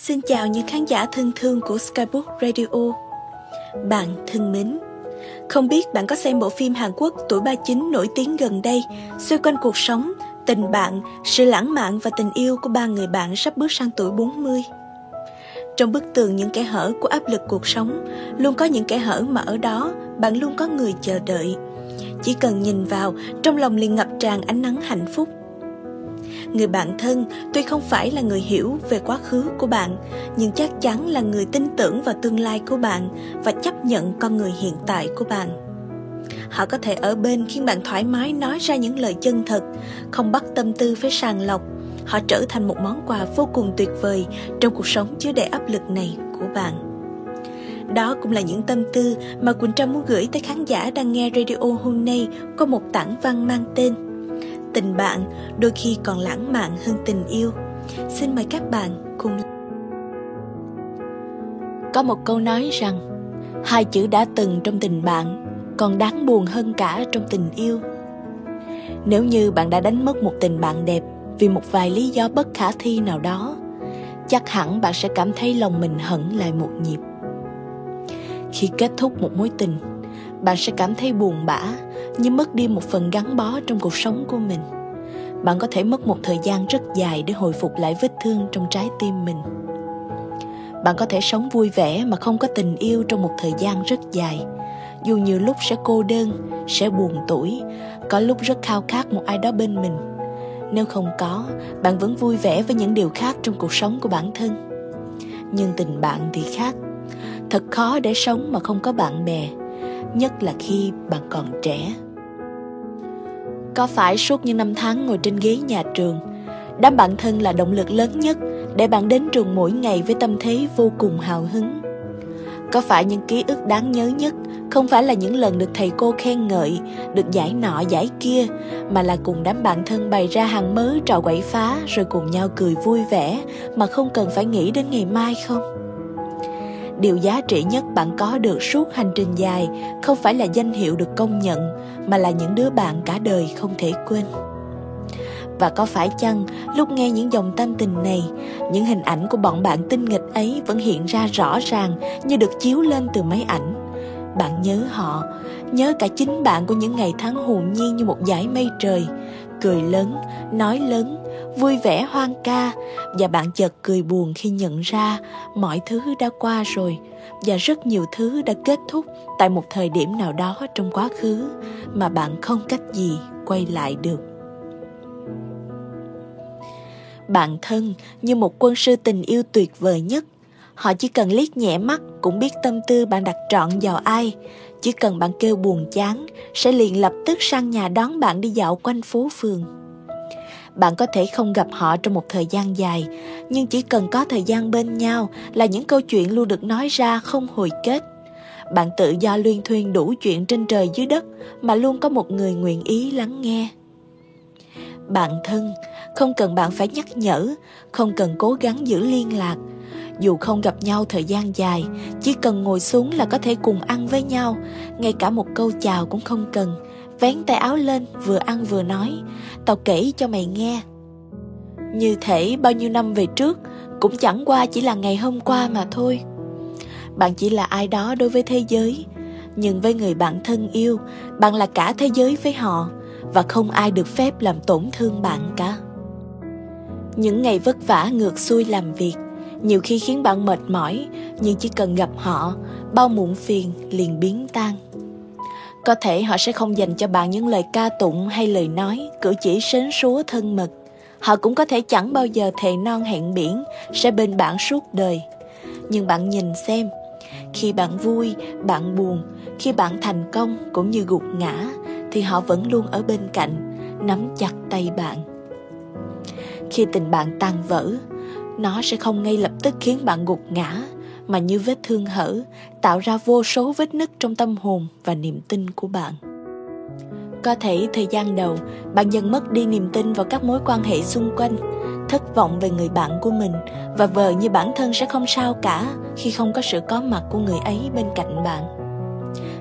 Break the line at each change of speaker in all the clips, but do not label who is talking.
Xin chào những khán giả thân thương của Skybook Radio. Bạn thân mến, không biết bạn có xem bộ phim Hàn Quốc tuổi 39 nổi tiếng gần đây, xoay quanh cuộc sống, tình bạn, sự lãng mạn và tình yêu của ba người bạn sắp bước sang tuổi 40. Trong bức tường những kẻ hở của áp lực cuộc sống, luôn có những kẻ hở mà ở đó bạn luôn có người chờ đợi. Chỉ cần nhìn vào, trong lòng liền ngập tràn ánh nắng hạnh phúc người bạn thân, tuy không phải là người hiểu về quá khứ của bạn, nhưng chắc chắn là người tin tưởng vào tương lai của bạn và chấp nhận con người hiện tại của bạn. Họ có thể ở bên khiến bạn thoải mái nói ra những lời chân thật, không bắt tâm tư phải sàng lọc. Họ trở thành một món quà vô cùng tuyệt vời trong cuộc sống chứa đầy áp lực này của bạn. Đó cũng là những tâm tư mà Quỳnh Trâm muốn gửi tới khán giả đang nghe radio hôm nay có một tảng văn mang tên tình bạn, đôi khi còn lãng mạn hơn tình yêu. Xin mời các bạn cùng có một câu nói rằng, hai chữ đã từng trong tình bạn, còn đáng buồn hơn cả trong tình yêu. Nếu như bạn đã đánh mất một tình bạn đẹp vì một vài lý do bất khả thi nào đó, chắc hẳn bạn sẽ cảm thấy lòng mình hận lại một nhịp. Khi kết thúc một mối tình bạn sẽ cảm thấy buồn bã như mất đi một phần gắn bó trong cuộc sống của mình. Bạn có thể mất một thời gian rất dài để hồi phục lại vết thương trong trái tim mình. Bạn có thể sống vui vẻ mà không có tình yêu trong một thời gian rất dài. Dù nhiều lúc sẽ cô đơn, sẽ buồn tuổi có lúc rất khao khát một ai đó bên mình. Nếu không có, bạn vẫn vui vẻ với những điều khác trong cuộc sống của bản thân. Nhưng tình bạn thì khác. Thật khó để sống mà không có bạn bè nhất là khi bạn còn trẻ. Có phải suốt những năm tháng ngồi trên ghế nhà trường, đám bạn thân là động lực lớn nhất để bạn đến trường mỗi ngày với tâm thế vô cùng hào hứng? Có phải những ký ức đáng nhớ nhất không phải là những lần được thầy cô khen ngợi, được giải nọ giải kia, mà là cùng đám bạn thân bày ra hàng mớ trò quậy phá rồi cùng nhau cười vui vẻ mà không cần phải nghĩ đến ngày mai không? Điều giá trị nhất bạn có được suốt hành trình dài không phải là danh hiệu được công nhận, mà là những đứa bạn cả đời không thể quên. Và có phải chăng, lúc nghe những dòng tâm tình này, những hình ảnh của bọn bạn tinh nghịch ấy vẫn hiện ra rõ ràng như được chiếu lên từ máy ảnh? Bạn nhớ họ, nhớ cả chính bạn của những ngày tháng hồn nhiên như một dải mây trời, cười lớn, nói lớn vui vẻ hoang ca, và bạn chợt cười buồn khi nhận ra mọi thứ đã qua rồi, và rất nhiều thứ đã kết thúc tại một thời điểm nào đó trong quá khứ mà bạn không cách gì quay lại được. Bạn thân như một quân sư tình yêu tuyệt vời nhất, họ chỉ cần liếc nhẹ mắt cũng biết tâm tư bạn đặt trọn vào ai. Chỉ cần bạn kêu buồn chán, sẽ liền lập tức sang nhà đón bạn đi dạo quanh phố phường bạn có thể không gặp họ trong một thời gian dài. Nhưng chỉ cần có thời gian bên nhau là những câu chuyện luôn được nói ra không hồi kết. Bạn tự do luyên thuyên đủ chuyện trên trời dưới đất mà luôn có một người nguyện ý lắng nghe. Bạn thân, không cần bạn phải nhắc nhở, không cần cố gắng giữ liên lạc. Dù không gặp nhau thời gian dài, chỉ cần ngồi xuống là có thể cùng ăn với nhau, ngay cả một câu chào cũng không cần vén tay áo lên, vừa ăn vừa nói, tao kể cho mày nghe. Như thể bao nhiêu năm về trước, cũng chẳng qua chỉ là ngày hôm qua mà thôi. Bạn chỉ là ai đó đối với thế giới, nhưng với người bạn thân yêu, bạn là cả thế giới với họ, và không ai được phép làm tổn thương bạn cả. Những ngày vất vả ngược xuôi làm việc, nhiều khi khiến bạn mệt mỏi, nhưng chỉ cần gặp họ, bao muộn phiền liền biến tan có thể họ sẽ không dành cho bạn những lời ca tụng hay lời nói, cử chỉ sến súa thân mật. Họ cũng có thể chẳng bao giờ thề non hẹn biển, sẽ bên bạn suốt đời. Nhưng bạn nhìn xem, khi bạn vui, bạn buồn, khi bạn thành công cũng như gục ngã, thì họ vẫn luôn ở bên cạnh, nắm chặt tay bạn. Khi tình bạn tan vỡ, nó sẽ không ngay lập tức khiến bạn gục ngã mà như vết thương hở, tạo ra vô số vết nứt trong tâm hồn và niềm tin của bạn. Có thể thời gian đầu, bạn dần mất đi niềm tin vào các mối quan hệ xung quanh, thất vọng về người bạn của mình và vờ như bản thân sẽ không sao cả khi không có sự có mặt của người ấy bên cạnh bạn.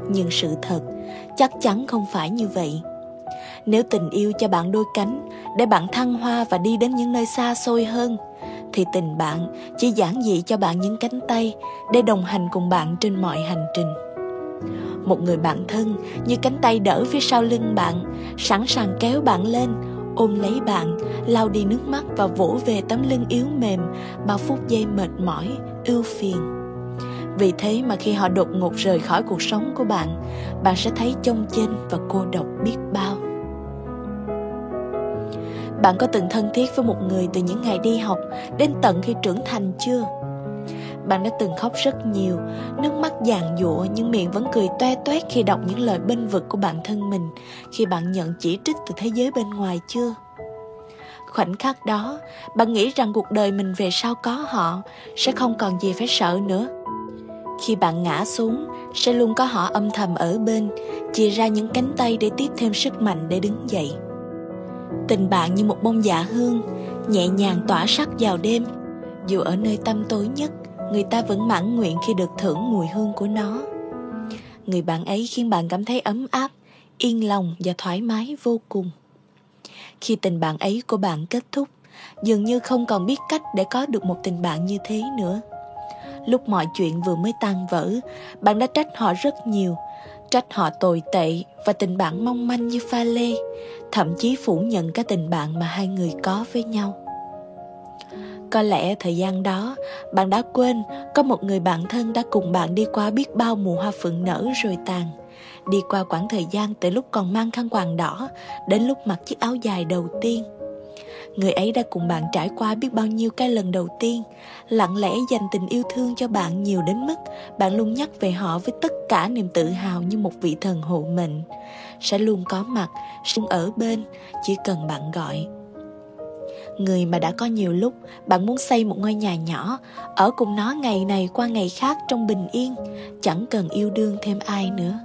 Nhưng sự thật, chắc chắn không phải như vậy. Nếu tình yêu cho bạn đôi cánh để bạn thăng hoa và đi đến những nơi xa xôi hơn thì tình bạn chỉ giản dị cho bạn những cánh tay để đồng hành cùng bạn trên mọi hành trình. Một người bạn thân như cánh tay đỡ phía sau lưng bạn, sẵn sàng kéo bạn lên, ôm lấy bạn, lau đi nước mắt và vỗ về tấm lưng yếu mềm, bao phút giây mệt mỏi, ưu phiền. Vì thế mà khi họ đột ngột rời khỏi cuộc sống của bạn bạn sẽ thấy chông chênh và cô độc biết bao bạn có từng thân thiết với một người từ những ngày đi học đến tận khi trưởng thành chưa? Bạn đã từng khóc rất nhiều, nước mắt giàn giụa, nhưng miệng vẫn cười toe toét khi đọc những lời bênh vực của bản thân mình khi bạn nhận chỉ trích từ thế giới bên ngoài chưa? Khoảnh khắc đó, bạn nghĩ rằng cuộc đời mình về sau có họ sẽ không còn gì phải sợ nữa. Khi bạn ngã xuống, sẽ luôn có họ âm thầm ở bên, chia ra những cánh tay để tiếp thêm sức mạnh để đứng dậy tình bạn như một bông dạ hương, nhẹ nhàng tỏa sắc vào đêm. Dù ở nơi tâm tối nhất, người ta vẫn mãn nguyện khi được thưởng mùi hương của nó. Người bạn ấy khiến bạn cảm thấy ấm áp, yên lòng và thoải mái vô cùng. Khi tình bạn ấy của bạn kết thúc, dường như không còn biết cách để có được một tình bạn như thế nữa. Lúc mọi chuyện vừa mới tan vỡ, bạn đã trách họ rất nhiều trách họ tồi tệ và tình bạn mong manh như pha lê, thậm chí phủ nhận cả tình bạn mà hai người có với nhau. Có lẽ thời gian đó, bạn đã quên có một người bạn thân đã cùng bạn đi qua biết bao mùa hoa phượng nở rồi tàn, đi qua quãng thời gian từ lúc còn mang khăn quàng đỏ đến lúc mặc chiếc áo dài đầu tiên người ấy đã cùng bạn trải qua biết bao nhiêu cái lần đầu tiên. Lặng lẽ dành tình yêu thương cho bạn nhiều đến mức bạn luôn nhắc về họ với tất cả niềm tự hào như một vị thần hộ mệnh. Sẽ luôn có mặt luôn ở bên, chỉ cần bạn gọi. Người mà đã có nhiều lúc bạn muốn xây một ngôi nhà nhỏ, ở cùng nó ngày này qua ngày khác trong bình yên, chẳng cần yêu đương thêm ai nữa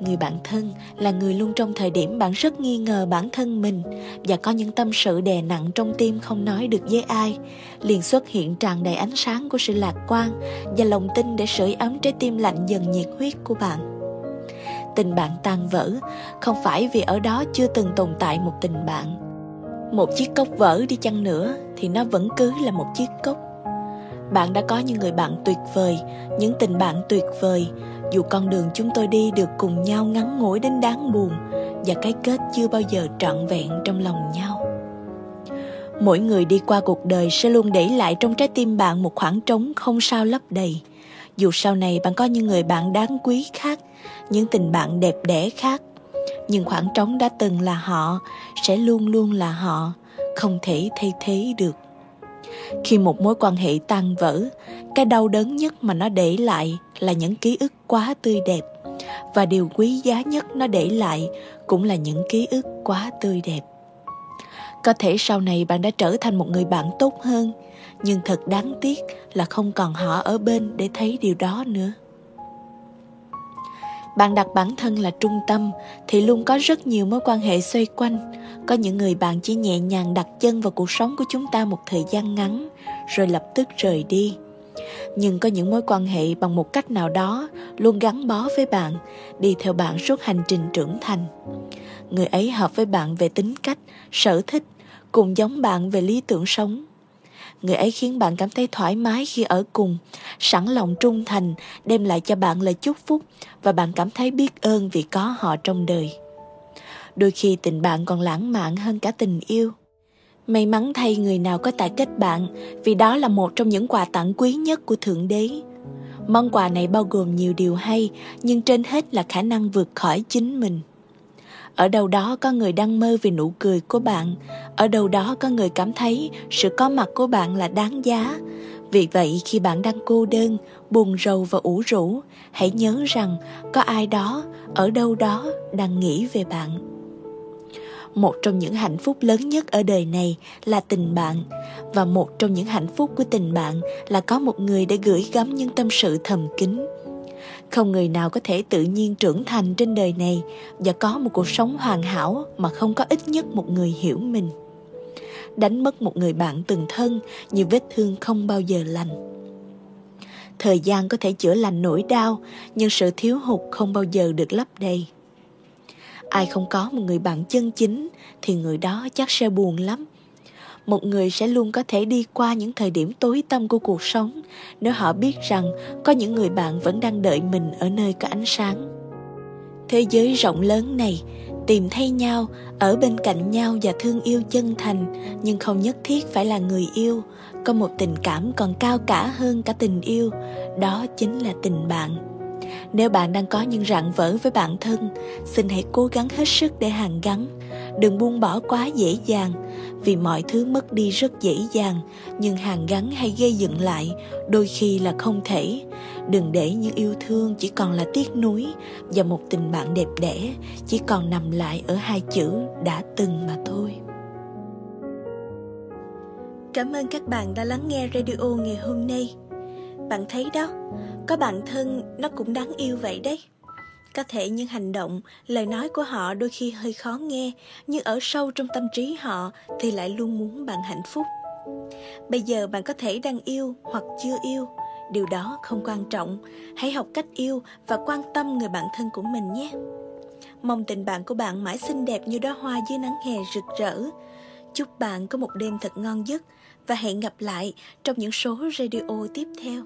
người bạn thân là người luôn trong thời điểm bạn rất nghi ngờ bản thân mình và có những tâm sự đè nặng trong tim không nói được với ai. Liền xuất hiện tràn đầy ánh sáng của sự lạc quan và lòng tin để sưởi ấm trái tim lạnh dần nhiệt huyết của bạn. Tình bạn tan vỡ không phải vì ở đó chưa từng tồn tại một tình bạn. Một chiếc cốc vỡ đi chăng nữa thì nó vẫn cứ là một chiếc cốc. Bạn đã có những người bạn tuyệt vời, những tình bạn tuyệt vời dù con đường chúng tôi đi được cùng nhau ngắn ngủi đến đáng buồn, và cái kết chưa bao giờ trọn vẹn trong lòng nhau. Mỗi người đi qua cuộc đời sẽ luôn để lại trong trái tim bạn một khoảng trống không sao lấp đầy. Dù sau này bạn có những người bạn đáng quý khác, những tình bạn đẹp đẽ khác, nhưng khoảng trống đã từng là họ, sẽ luôn luôn là họ, không thể thay thế được. Khi một mối quan hệ tan vỡ, cái đau đớn nhất mà nó để lại là những ký ức quá tươi đẹp. Và điều quý giá nhất nó để lại cũng là những ký ức quá tươi đẹp. Có thể sau này bạn đã trở thành một người bạn tốt hơn, nhưng thật đáng tiếc là không còn họ ở bên để thấy điều đó nữa. Bạn đặt bản thân là trung tâm thì luôn có rất nhiều mối quan hệ xoay quanh. Có những người bạn chỉ nhẹ nhàng đặt chân vào cuộc sống của chúng ta một thời gian ngắn, rồi lập tức rời đi nhưng có những mối quan hệ bằng một cách nào đó luôn gắn bó với bạn, đi theo bạn suốt hành trình trưởng thành. Người ấy hợp với bạn về tính cách, sở thích, cùng giống bạn về lý tưởng sống. Người ấy khiến bạn cảm thấy thoải mái khi ở cùng, sẵn lòng trung thành, đem lại cho bạn lời chúc phúc và bạn cảm thấy biết ơn vì có họ trong đời. Đôi khi tình bạn còn lãng mạn hơn cả tình yêu may mắn thay người nào có tài kết bạn, vì đó là một trong những quà tặng quý nhất của thượng đế. Món quà này bao gồm nhiều điều hay, nhưng trên hết là khả năng vượt khỏi chính mình. Ở đâu đó có người đang mơ về nụ cười của bạn, ở đâu đó có người cảm thấy sự có mặt của bạn là đáng giá. Vì vậy, khi bạn đang cô đơn, buồn rầu và ủ rũ, hãy nhớ rằng có ai đó, ở đâu đó đang nghĩ về bạn một trong những hạnh phúc lớn nhất ở đời này là tình bạn. Và một trong những hạnh phúc của tình bạn là có một người để gửi gắm những tâm sự thầm kín. Không người nào có thể tự nhiên trưởng thành trên đời này và có một cuộc sống hoàn hảo mà không có ít nhất một người hiểu mình. Đánh mất một người bạn từng thân như vết thương không bao giờ lành. Thời gian có thể chữa lành nỗi đau, nhưng sự thiếu hụt không bao giờ được lấp đầy ai không có một người bạn chân chính thì người đó chắc sẽ buồn lắm. Một người sẽ luôn có thể đi qua những thời điểm tối tăm của cuộc sống nếu họ biết rằng có những người bạn vẫn đang đợi mình ở nơi có ánh sáng. Thế giới rộng lớn này, tìm thấy nhau, ở bên cạnh nhau và thương yêu chân thành, nhưng không nhất thiết phải là người yêu. Có một tình cảm còn cao cả hơn cả tình yêu, đó chính là tình bạn nếu bạn đang có những rạn vỡ với bản thân, xin hãy cố gắng hết sức để hàn gắn. Đừng buông bỏ quá dễ dàng, vì mọi thứ mất đi rất dễ dàng, nhưng hàn gắn hay gây dựng lại đôi khi là không thể. Đừng để những yêu thương chỉ còn là tiếc nuối và một tình bạn đẹp đẽ chỉ còn nằm lại ở hai chữ đã từng mà thôi. Cảm ơn các bạn đã lắng nghe radio ngày hôm nay. Bạn thấy đó có bạn thân, nó cũng đáng yêu vậy đấy. Có thể những hành động, lời nói của họ đôi khi hơi khó nghe, nhưng ở sâu trong tâm trí họ thì lại luôn muốn bạn hạnh phúc. Bây giờ bạn có thể đang yêu hoặc chưa yêu, điều đó không quan trọng. Hãy học cách yêu và quan tâm người bạn thân của mình nhé. Mong tình bạn của bạn mãi xinh đẹp như đóa hoa dưới nắng hè rực rỡ. Chúc bạn có một đêm thật ngon giấc và hẹn gặp lại trong những số radio tiếp theo.